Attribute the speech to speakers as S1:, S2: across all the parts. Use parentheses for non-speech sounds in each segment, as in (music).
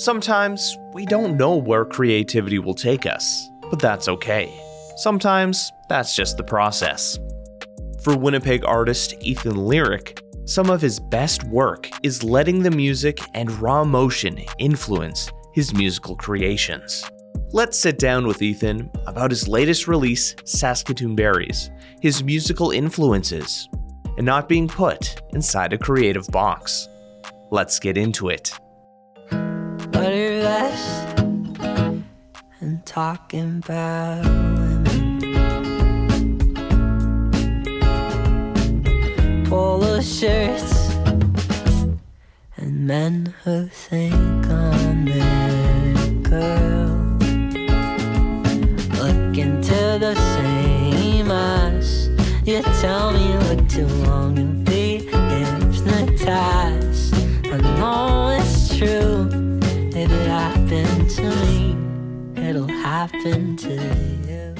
S1: Sometimes we don't know where creativity will take us, but that's okay. Sometimes that's just the process. For Winnipeg artist Ethan Lyric, some of his best work is letting the music and raw emotion influence his musical creations. Let's sit down with Ethan about his latest release, Saskatoon Berries, his musical influences, and not being put inside a creative box. Let's get into it.
S2: Butter less and talking about women. Polo shirts and men who think I'm their girl. Look into the same eyes. You tell it'll happen to you.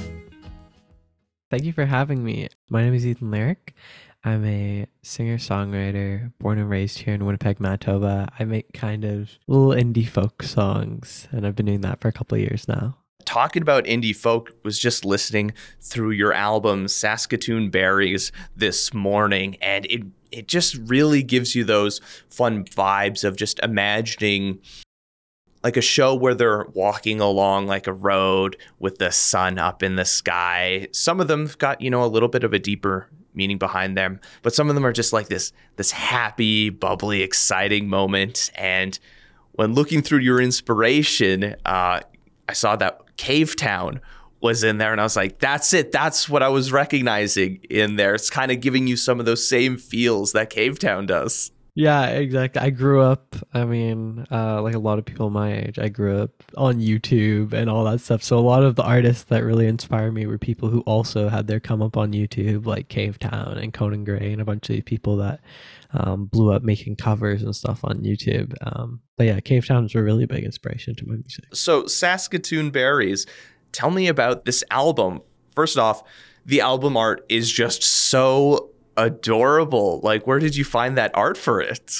S3: Thank you for having me. My name is Ethan Lyric. I'm a singer songwriter born and raised here in Winnipeg, Manitoba. I make kind of little indie folk songs, and I've been doing that for a couple of years now.
S1: Talking about indie folk was just listening through your album Saskatoon Berries this morning, and it it just really gives you those fun vibes of just imagining like a show where they're walking along like a road with the sun up in the sky. Some of them got, you know, a little bit of a deeper meaning behind them, but some of them are just like this this happy, bubbly, exciting moment. And when looking through your inspiration, uh, I saw that Cavetown was in there and I was like, that's it. That's what I was recognizing in there. It's kind of giving you some of those same feels that Cavetown does.
S3: Yeah, exactly. I grew up, I mean, uh, like a lot of people my age, I grew up on YouTube and all that stuff. So a lot of the artists that really inspired me were people who also had their come up on YouTube, like Cavetown and Conan Gray and a bunch of people that um, blew up making covers and stuff on YouTube. Um, but yeah, Cavetown was a really big inspiration to my music.
S1: So, Saskatoon Berries, tell me about this album. First off, the album art is just so adorable. Like, where did you find that art for it?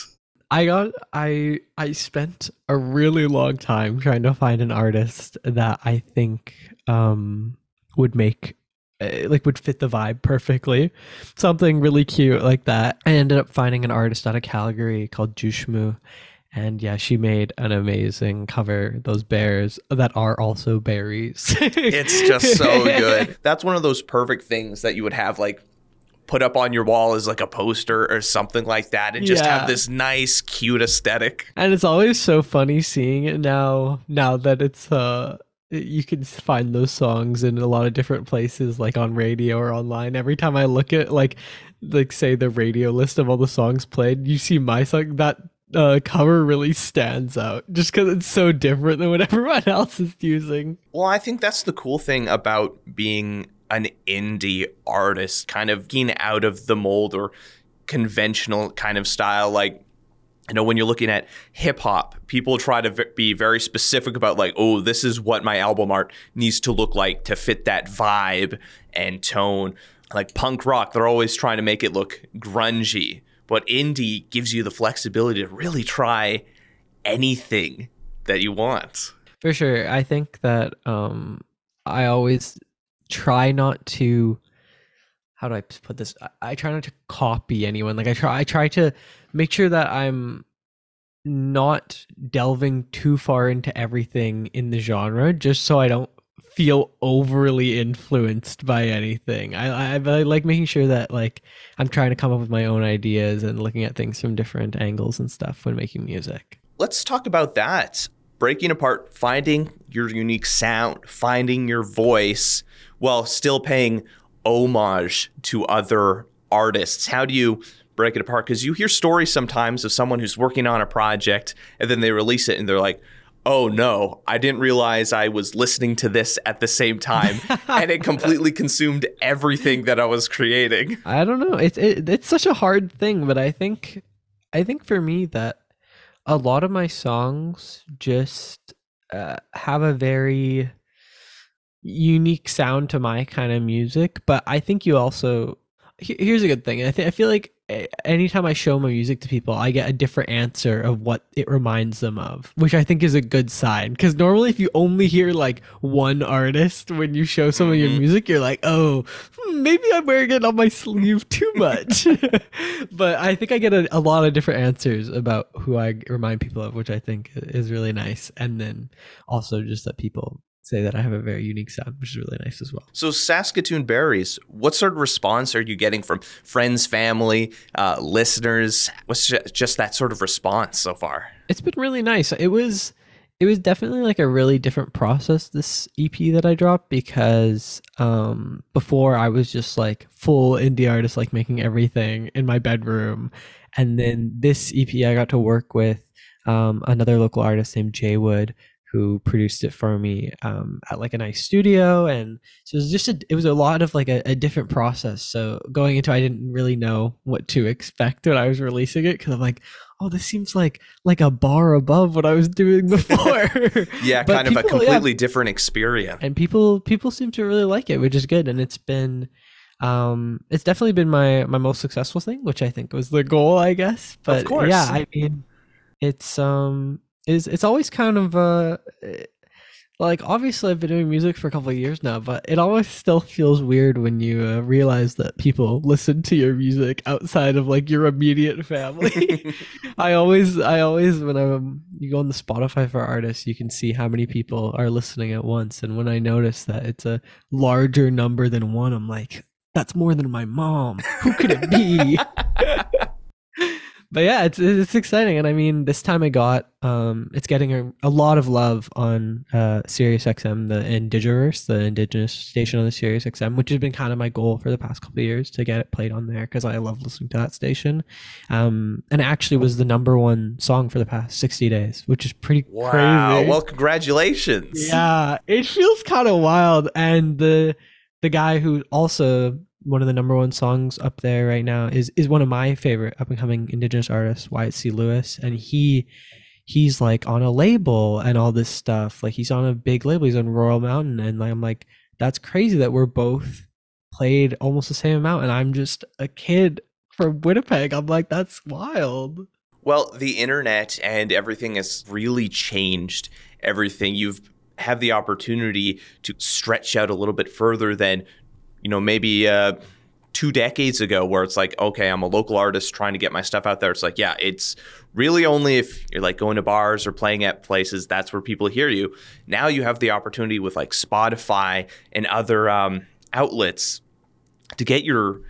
S3: I got I I spent a really long time trying to find an artist that I think um would make uh, like would fit the vibe perfectly. Something really cute like that. I ended up finding an artist out of Calgary called Jushmu and yeah, she made an amazing cover. Those bears that are also berries.
S1: it's just so (laughs) good. That's one of those perfect things that you would have like put up on your wall as like a poster or something like that and just
S3: Yeah.
S1: have this nice cute aesthetic.
S3: and it's always so funny seeing it now now that it's uh you can find those songs in a lot of different places like on radio or online every time i look at like like say the radio list of all the songs played you see my song that uh cover really stands out just because it's so different than what (laughs) everyone else is using
S1: Well, I think that's the cool thing about being an indie artist, kind of getting out of the mold or conventional kind of style. Like, you know, when you're looking at hip hop, people try to v- be very specific about, like, oh, this is what my album art needs to look like to fit that vibe and tone. Like punk rock, they're always trying to make it look grungy. But indie gives you the flexibility to really try anything that you want.
S3: For sure. I think that um I always try not to how do I put this? I, I try not to copy anyone. Like I try I try to make sure that I'm not delving too far into everything in the genre just so I don't feel overly influenced by anything. I, I I like making sure that like I'm trying to come up with my own ideas and looking at things from different angles and stuff when making music.
S1: let's talk about that. Breaking apart, finding your unique sound, finding your voice while still paying homage to other artists. How do you break it apart? Because you hear stories sometimes of someone who's working on a project and then they release it and they're like, oh no, I didn't realize I was listening to this at the same time (laughs) and it completely consumed everything that I was creating.
S3: I don't know. It's it, it's such a hard thing, but I think I think for me that a lot of my songs just uh, have a very unique sound to my kind of music. But I think you also here's a good thing. I think I feel like anytime I show my music to people, I get a different answer of what it reminds them of, which I think is a good sign. Because normally, if you only hear like one artist when you show someone your
S1: Mhm.
S3: music, you're like, oh, hmm, maybe I'm wearing it on my sleeve too much. (laughs) but I think I get a, a lot of different answers about who I remind people of, which I think is really nice. And then also just that people say that I have a very unique sound, which is really nice as well.
S1: So Saskatoon Berries, what sort of response are you getting from friends, family, uh, listeners? What's just that sort of response so far?
S3: it's been really nice. It was it was definitely like a really different process this EP that I dropped because um before I was just like full indie artist like making everything in my bedroom and then this EP I got to work with um another local artist named JayWood who produced it for me um, at like a nice studio and so it was just a, it was a lot of like a, a different process so going into i didn't really know what to expect when i was releasing it because i'm like oh this seems like like a bar above what i was doing (laughs) before
S1: Yeah, (laughs) kind of a
S3: people- yeah,
S1: completely different experience.
S3: and people people seem to really like it which is good and it's been um it's definitely been my my most successful thing which i think was the goal i guess but
S1: course.
S3: yeah i mean it's um is it's always kind of uh like obviously i've been doing music for a couple of years now but it always still feels weird when you uh, realize that people listen to your music outside of like your immediate family (laughs) I always, I always, when I'm, you go on the Spotify for artists, you can see how many people are listening at once. And when I notice that it's a larger number than one, I'm like, that's more than my mom. Who could it be? (laughs) but yeah, it's it's exciting, and I mean, this time I got um, it's getting a, a lot of love on uh, Sirius XM, the Indigiverse, the indigenous station on the Sirius XM, which has been kind of my goal for the past couple of years to get it played on there because I love listening to that station. Um, and it actually was the number one song for the past sixty days, which is pretty
S1: Wow.
S3: crazy.
S1: Well, congratulations.
S3: Yeah, it feels kind of wild. And the the guy who also one of the number one songs up there right now is is one of my favorite up and coming indigenous artists, Wyatt C. Louis, and he he's like on a label and all this stuff. Like he's on a big label. He's on Royal Mountain, and I'm like, that's crazy that we're both played almost the same amount, and I'm just a kid from Winnipeg. I'm like, that's wild.
S1: Well, the internet and everything has really changed everything. You've have the opportunity to stretch out a little bit further than, you know, maybe uh, two decades ago, where it's like, okay, I'm a local artist trying to get my stuff out there. It's like, yeah, it's really only if you're like going to bars or playing at places that's where people hear you. Now you have the opportunity with like Spotify and other um, outlets to get your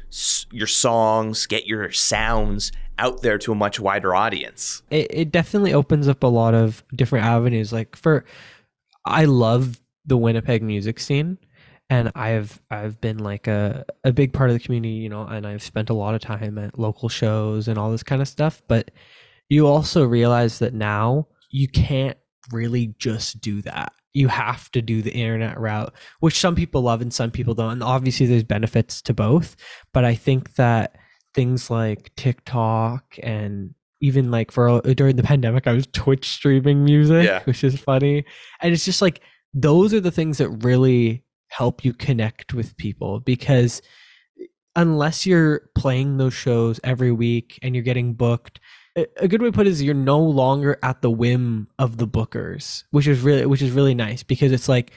S1: your songs, get your sounds out there to a much wider audience.
S3: it, it definitely opens up a lot of different avenues like for i love the winnipeg music scene and i've i've been like a, a big part of the community you know and i've spent a lot of time at local shows and all this kind of stuff but you also realize that now you can't really just do that you have to do the internet route which some people love and some people don't and obviously there's benefits to both but i think that things like TikTok and even like for uh, during the pandemic, I was Twitch streaming music,
S1: Yeah.
S3: which is funny. And it's just like those are the things that really help you connect with people because unless you're playing those shows every week and you're getting booked, a good way to put it is you're no longer at the whim of the bookers, which is really which is really nice because it's like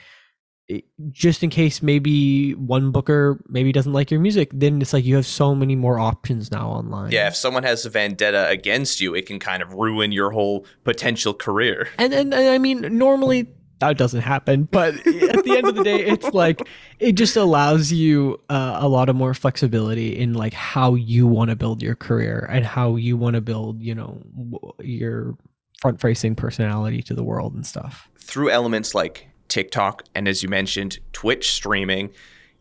S3: just in case maybe one booker maybe doesn't like your music, then it's like you have so many more options now online.
S1: Yeah, if someone has a vendetta against you, it can kind of ruin your whole potential career.
S3: and, and and I mean normally that doesn't happen, but at the end of the day, it's like it just allows you uh, a lot of more flexibility in like how you want to build your career and how you want to build, you know, your front-facing personality to the world and stuff.
S1: Through elements like TikTok and, as you mentioned, Twitch streaming,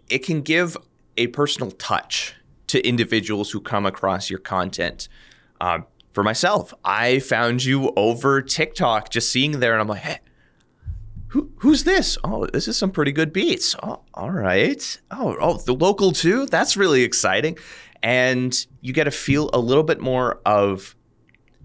S1: it can give a personal touch to individuals who come across your content. Um, for myself, I found you over TikTok, just seeing there, and I'm like, hey, who, who's this? Oh, this is some pretty good beats. Oh, all right. Oh, oh, the local too. That's really exciting, and you get to feel a little bit more of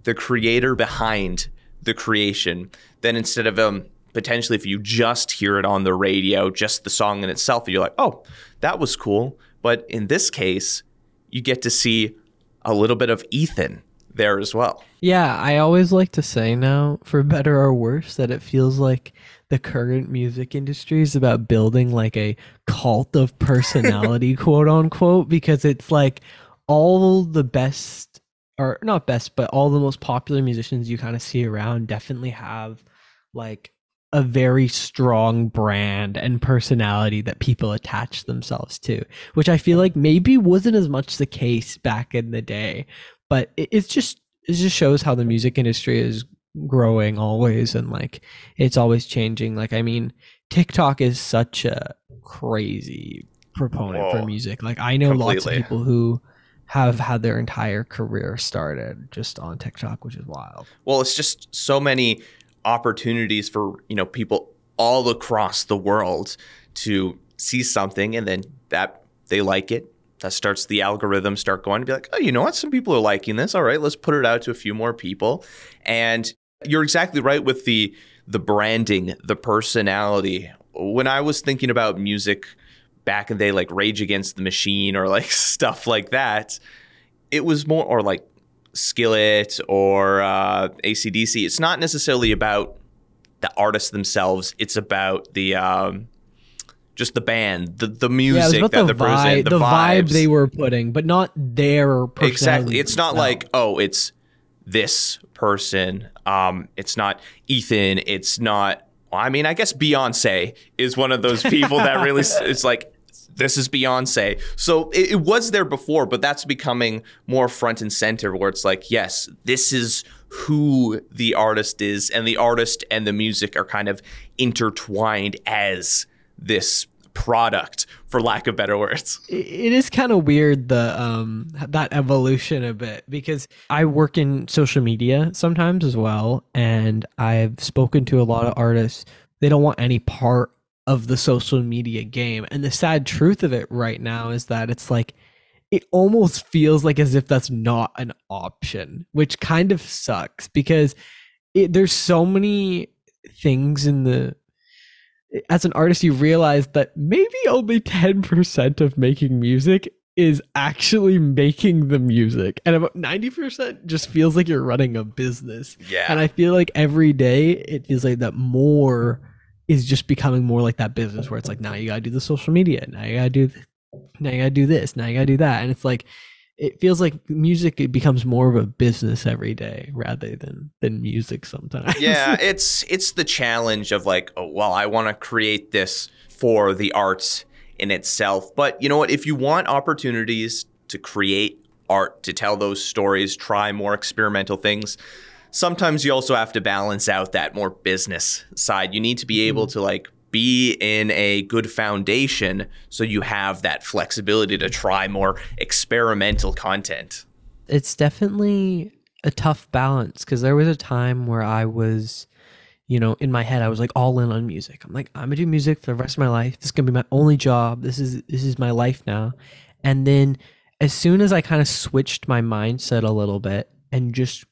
S1: the creator behind the creation than instead of um potentially if you just hear it on the radio, just the song in itself, you're like, oh, that was cool. But in this case, you get to see a little bit of Ethan there as well.
S3: Yeah, I always like to say now, for better or worse, that it feels like the current music industry is about building like a cult of personality, (laughs) quote unquote, because it's like all the best, or not best, but all the most popular musicians you kind of see around definitely have like a very strong brand and personality that people attach themselves to, which I feel like maybe wasn't as much the case back in the day. But it, it's just it just shows how the music industry is growing always and like it's always changing. Like I mean, TikTok is such a crazy proponent
S1: Whoa.
S3: for music. Like I know lots of people who have had their entire career started just on TikTok, which is wild.
S1: Well, it's just so many opportunities for, you know, people all across the world to see something and then that they like it. That starts the algorithm start going to be like, oh, you know what? Some people are liking this. All right, let's put it out to a few more people. And you're exactly right with the the branding, the personality. When I was thinking about music back in the day, like Rage Against the Machine or like (laughs) stuff like that, it was more or like Skillet or uh, ACDC. It's not necessarily about the artists themselves. It's about the um, just the band, the the music
S3: yeah, it was about
S1: that
S3: the vibe,
S1: the,
S3: the vibe
S1: vibes.
S3: they were putting, but not their
S1: exactly. It's not
S3: themselves.
S1: like oh, it's this person. Um, it's not Ethan. It's not. Well, I mean, I guess Beyonce is one of those people that really. (laughs) It's like this is Beyonce. So it, it was there before, but that's becoming more front and center. Where it's like, yes, this is who the artist is, and the artist and the music are kind of intertwined as this product, for lack of better words. (laughs)
S3: it is kind of weird the um that evolution a bit because I work in social media sometimes as well and I've spoken to a lot of artists they don't want any part of the social media game and the sad truth of it right now is that it's like it almost feels like as if that's not an option which kind of sucks because it, there's so many things in the as an artist you realize that maybe only 10% of making music is actually making the music. And about 90% just feels like you're running a business.
S1: Yeah.
S3: and i feel like every day it feels like that more is just becoming more like that business where it's like now you gotta do the social media. Now you gotta do th- now you gotta do this. Now you gotta do that. And it's like it feels like music it becomes more of a business every day rather than than music sometimes
S1: yeah, (laughs) it's it's the challenge of like, oh well, I want to create this for the arts in itself. But you know what? If you want opportunities to create art, to tell those stories, try more experimental things, sometimes you also have to balance out that more business side. You need to be able mm-hmm. to like be in a good foundation so you have that flexibility to try more experimental content.
S3: it's definitely a tough balance because there was a time where I was, you know, in my head I was like all in on music. I'm like, I'm gonna do music for the rest of my life. This is gonna be my only job. This is this is my life now. And then as soon as I kind of switched my mindset a little bit and just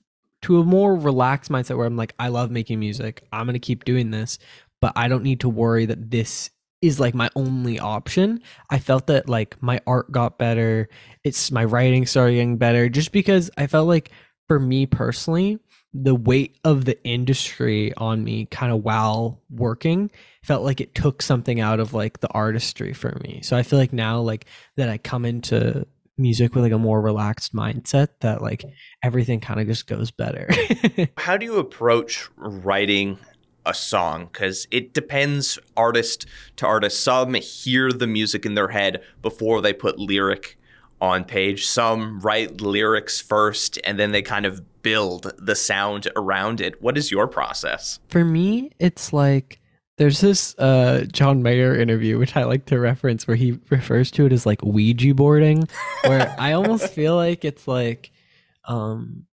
S3: to a more relaxed mindset where I'm like, I love making music. I'm gonna keep doing this, but I don't need to worry that this is like my only option. I felt that like my art got better. It's my writing started getting better just because I felt like for me personally, the weight of the industry on me kind of while working felt like it took something out of like the artistry for me. So I feel like now like that I come into music with like a more relaxed mindset that like everything kind of just goes better. (laughs)
S1: How do you approach writing a song? Because it depends artist to artist. Some hear the music in their head before they put lyric on page. Some write lyrics first and then they kind of build the sound around it. What is your process?
S3: for me, it's like there's this uh John Mayer interview which I like to reference where he refers to it as like Ouija boarding, where I almost (laughs) feel like it's like um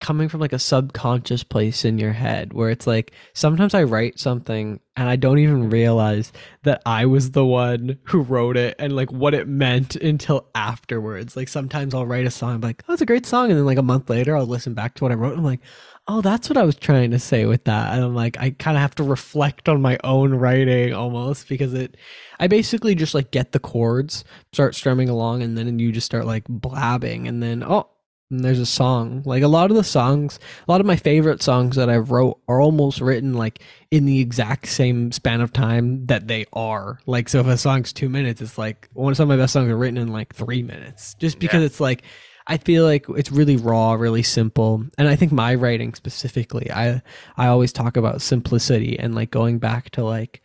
S3: coming from like a subconscious place in your head where it's like sometimes I write something and I don't even realize that I was the one who wrote it and like what it meant until afterwards. Like sometimes I'll write a song like, oh, a great song. And then like a month later, I'll listen back to what I wrote. And I'm like, oh, that's what I was trying to say with that. And I'm like, I kind of have to reflect on my own writing almost because it, I basically just like get the chords, start strumming along, and then you just start like blabbing. And then, oh, and there's a song. Like a lot of the songs, a lot of my favorite songs that I've wrote are almost written like in the exact same span of time that they are. Like so if a song's 2 minutes, it's like one some of my best songs are written in like 3 minutes. Just because
S1: Yeah.
S3: it's like I feel like it's really raw, really simple. And I think my writing specifically, I I always talk about simplicity and like going back to like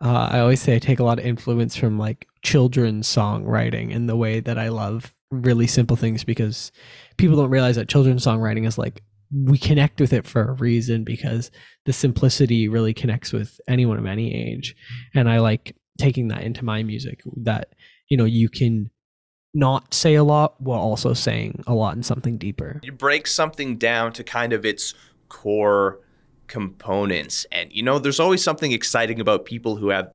S3: uh, I always say I take a lot of influence from like children's songwriting in the way that I love really simple things because people don't realize that children's songwriting is like we connect with it for a reason because the simplicity really connects with anyone of any age and i like taking that into my music that you know you can not say a lot while also saying a lot in something deeper
S1: you break something down to kind of its core components. And you know, there's always something exciting about people who have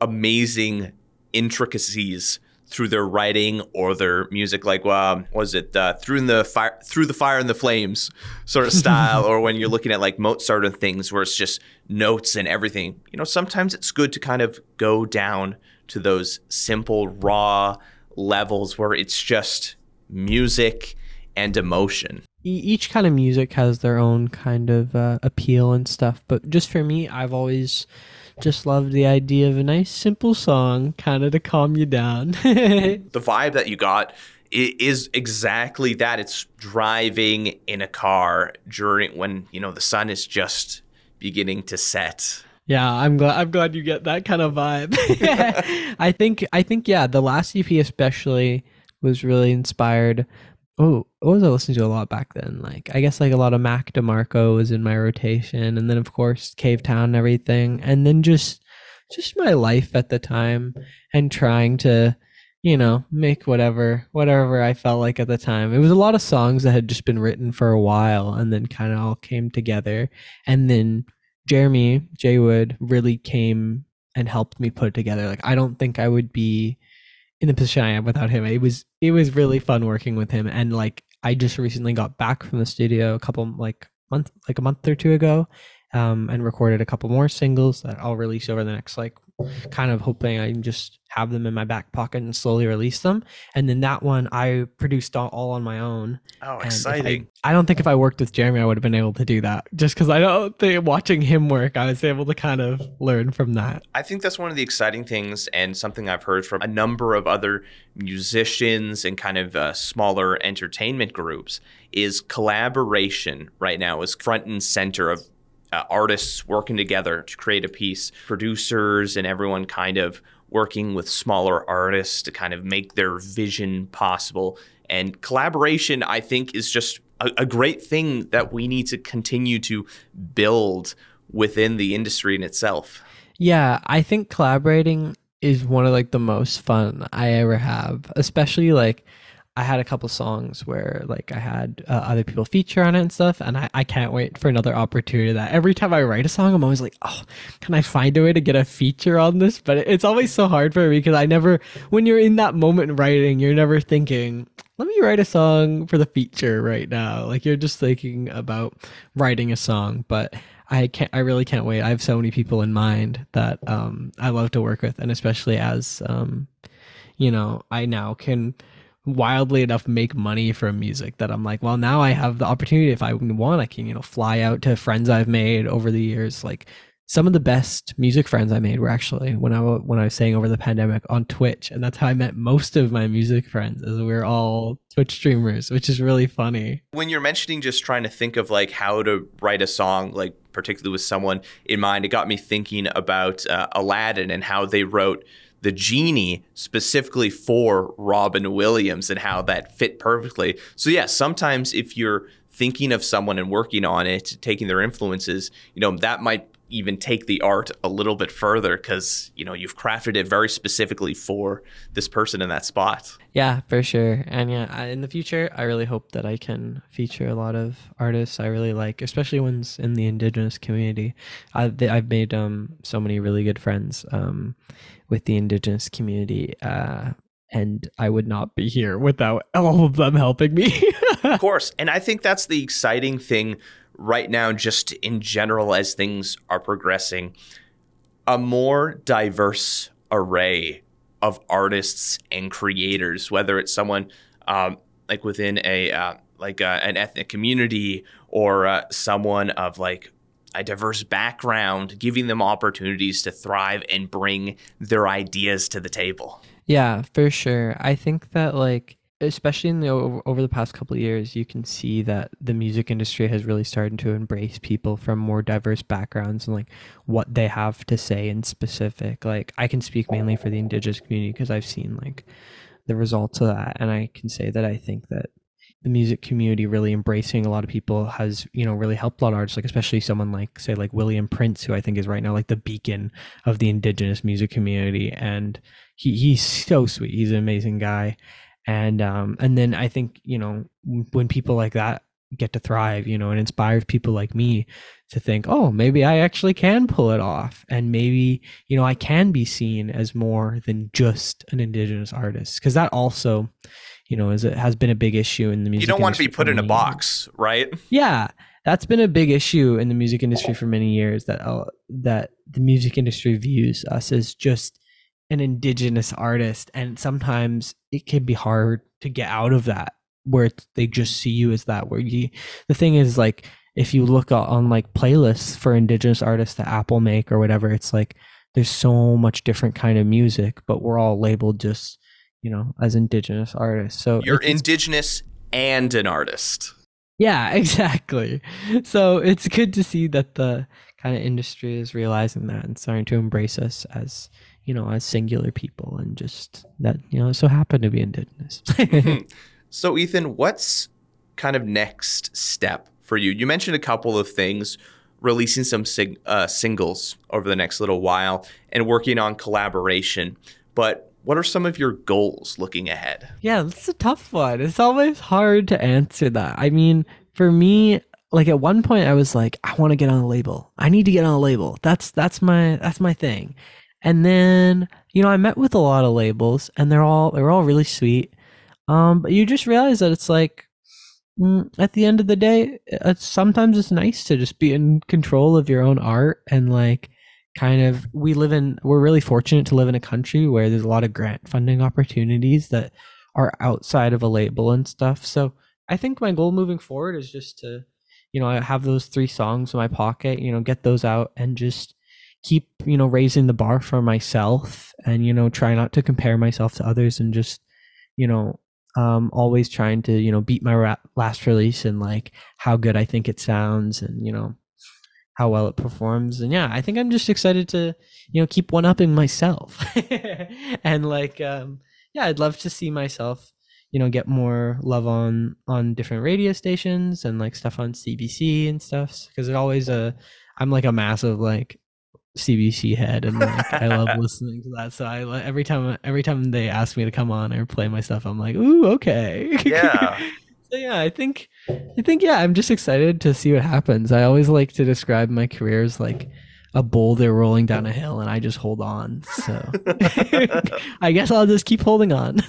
S1: amazing intricacies through their writing or their music like um was it uh, through the fire through the fire and the flames sort of (laughs) style or when you're looking at like Mozart and things where it's just notes and everything. You know sometimes it's good to kind of go down to those simple raw levels where it's just music and emotion.
S3: Each kind of music has their own kind of uh, appeal and stuff but just for me i've always just love the idea of a nice simple song kind of to calm you down. (laughs)
S1: The vibe that you got is exactly that. It's driving in a car during when you know the sun is just beginning to set.
S3: Yeah i'm glad i'm glad you get that kind of vibe. (laughs) I think i think yeah the last ep especially was really inspired oh what was i listening to a lot back then? Like i guess like a lot of mac demarco was in my rotation and then of course cavetown and everything and then just just my life at the time and trying to you know make whatever whatever i felt like at the time. It was a lot of songs that had just been written for a while and then kind of all came together and then jeremy JayWood really came and helped me put it together. Like i don't think i would be in the position I am without him. It was it was really fun working with him and like I just recently got back from the studio a couple like month like a month or two ago um and recorded a couple more singles that I'll release over the next like kind of hoping I can just have them in my back pocket and slowly release them. And then that one I produced all, on my own.
S1: oh
S3: And
S1: exciting
S3: I, I don't think if I worked with Jeremy, I would have been able to do that. Just because I don't think watching him work, I was able to kind of learn from that.
S1: I think that's one of the exciting things, and something I've heard from a number of other musicians and kind of uh, smaller entertainment groups is collaboration right now is front and center of uh, artists working together to create a piece, producers and everyone kind of working with smaller artists to kind of make their vision possible. And collaboration, I think, is just a, a great thing that we need to continue to build within the industry in itself.
S3: Yeah, I think collaborating is one of like the most fun I ever have. Especially like I had a couple songs where like I had uh, other people feature on it and stuff, and I, I can't wait for another opportunity. That every time I write a song, I'm always like, oh, can I find a way to get a feature on this? But it's always so hard for me because I never, when you're in that moment writing, you're never thinking, let me write a song for the feature right now. Like you're just thinking about writing a song, but I can't. I really can't wait. I have so many people in mind that um, I love to work with, and especially as um, you know, I now can wildly enough make money from music that I'm like, well, now I have the opportunity. If I want, I can you know fly out to friends I've made over the years. Like some of the best music friends I made were actually when I when I was saying over the pandemic on Twitch, and that's how I met most of my music friends. Is we we're all Twitch streamers, which is really funny.
S1: when you're mentioning just trying to think of like how to write a song like particularly with someone in mind it got me thinking about uh, aladdin and how they wrote the genie specifically for robin williams and how that fit perfectly. So yeah sometimes if you're thinking of someone and working on it taking their influences you know that might even take the art a little bit further because you know you've crafted it very specifically for this person in that spot
S3: Yeah, for sure. And yeah, I, in the future, I really hope that I can feature a lot of artists I really like, especially ones in the indigenous community. I've, I've made um, so many really good friends um, with the indigenous community. Uh, and I would not be here without all of them helping me. (laughs)
S1: of course. And I think that's the exciting thing right now, just in general, as things are progressing. A more diverse array of artists and creators, whether it's someone um, like within a uh, like uh, an ethnic community or uh, someone of like a diverse background, giving them opportunities to thrive and bring their ideas to the table.
S3: Yeah, for sure. I think that like especially in the over, over the past couple years, you can see that the music industry has really started to embrace people from more diverse backgrounds and like what they have to say in specific. Like I can speak mainly for the indigenous community because I've seen like the results of that and I can say that I think that the music community really embracing a lot of people has you know really helped a lot of artists like especially someone like say like william prince who i think is right now like the beacon of the indigenous music community and he, he's so sweet. He's an amazing guy. And um and then i think you know when people like that get to thrive you know and inspires people like me to think oh maybe i actually can pull it off. And maybe you know i can be seen as more than just an indigenous artist. Because that also you know is it has been a big issue in the music industry.
S1: you don't want to be put in a box right?
S3: Yeah that's been a big issue in the music industry for many years that uh, that the music industry views us as just an indigenous artist and sometimes it can be hard to get out of that where it's, they just see you as that where you the thing is like if you look on, like playlists for indigenous artists that apple make or whatever it's like there's so much different kind of music but we're all labeled just you know as indigenous artists so
S1: you're indigenous and an artist
S3: yeah, (laughs) exactly. So it's good to see that the kind of industry is realizing that and starting to embrace us as, you know, as singular people and just that, you know, so happen to be indigenous. (laughs) (laughs)
S1: So, Ethan, what's kind of next step for you? You mentioned a couple of things, releasing some sing- uh, singles over the next little while and working on collaboration. But what are some of your goals looking ahead?
S3: yeah, that's a tough one. It's always hard to answer that. I mean, for me, like at one point I was like, I want to get on a label. I need to get on a label. That's that's my that's my thing. And then, you know, I met with a lot of labels and they're all they're all really sweet. Um, but you just realize that it's like mm, at the end of the day, it's sometimes it's nice to just be in control of your own art and like kind of we live in we're really fortunate to live in a country where there's a lot of grant funding opportunities that are outside of a label and stuff. So I think my goal moving forward is just to, you know, I have those three songs in my pocket, you know, get those out and just keep, you know, raising the bar for myself and, you know, try not to compare myself to others and just, you know, um, always trying to, you know, beat my last release and like how good I think it sounds and, you know, how well it performs. And yeah, I think I'm just excited to, you know, keep one upping myself. (laughs) and like, um, yeah, I'd love to see myself, you know, get more love on on different radio stations and like stuff on CBC and stuff because it always uh I'm like a massive like CBC head and like I love (laughs) listening to that. So I every time every time they ask me to come on or play my stuff, I'm like, ooh, okay.
S1: Yeah. (laughs)
S3: so yeah, I think I think yeah, I'm just excited to see what happens. I always like to describe my career as like a boulder rolling down a hill and I just hold on. So (laughs) I guess I'll just keep holding on.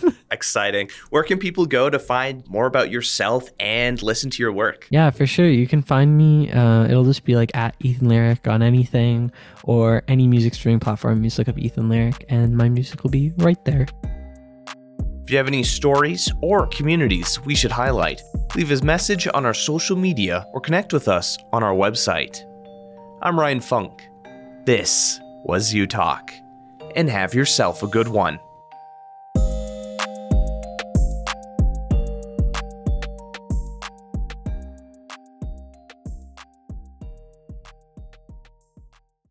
S1: Exciting. Where can people go to find more about yourself and listen to your work?
S3: yeah, for sure. You can find me. Uh, it'll just be like at Ethan Lyric on anything or any music streaming platform. You just look up Ethan Lyric and my music will be right there.
S1: If you have any stories or communities we should highlight, leave a message on our social media or connect with us on our website. I'm Ryan Funk. This was U Talk, and have yourself a good one.